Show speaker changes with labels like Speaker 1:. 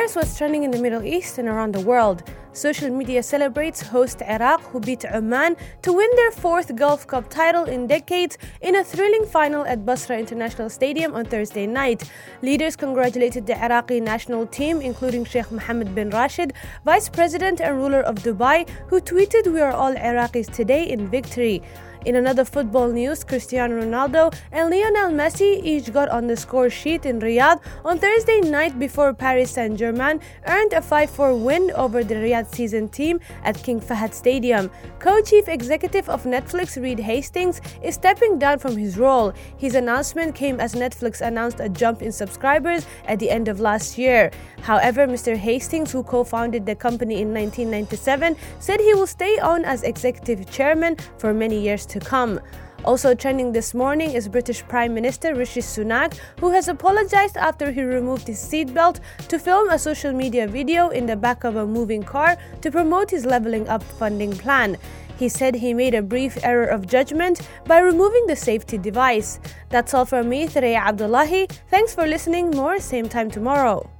Speaker 1: Here's what's trending in the Middle East and around the world. Social media celebrates host Iraq, who beat Oman to win their fourth Gulf Cup title in decades in a thrilling final at Basra International Stadium on Thursday night. Leaders congratulated the Iraqi national team, including Sheikh Mohammed bin Rashid, Vice President and ruler of Dubai, who tweeted, We are all Iraqis today in victory. In another football news, Cristiano Ronaldo and Lionel Messi each got on the score sheet in Riyadh on Thursday night before Paris Saint Germain earned a 5 4 win over the Riyadh season team at King Fahad Stadium. Co chief executive of Netflix, Reed Hastings, is stepping down from his role. His announcement came as Netflix announced a jump in subscribers at the end of last year. However, Mr. Hastings, who co founded the company in 1997, said he will stay on as executive chairman for many years to come. Also trending this morning is British Prime Minister Rishi Sunak, who has apologized after he removed his seatbelt to film a social media video in the back of a moving car to promote his levelling up funding plan. He said he made a brief error of judgment by removing the safety device. That's all from me, Threya Abdullahi. Thanks for listening. More same time tomorrow.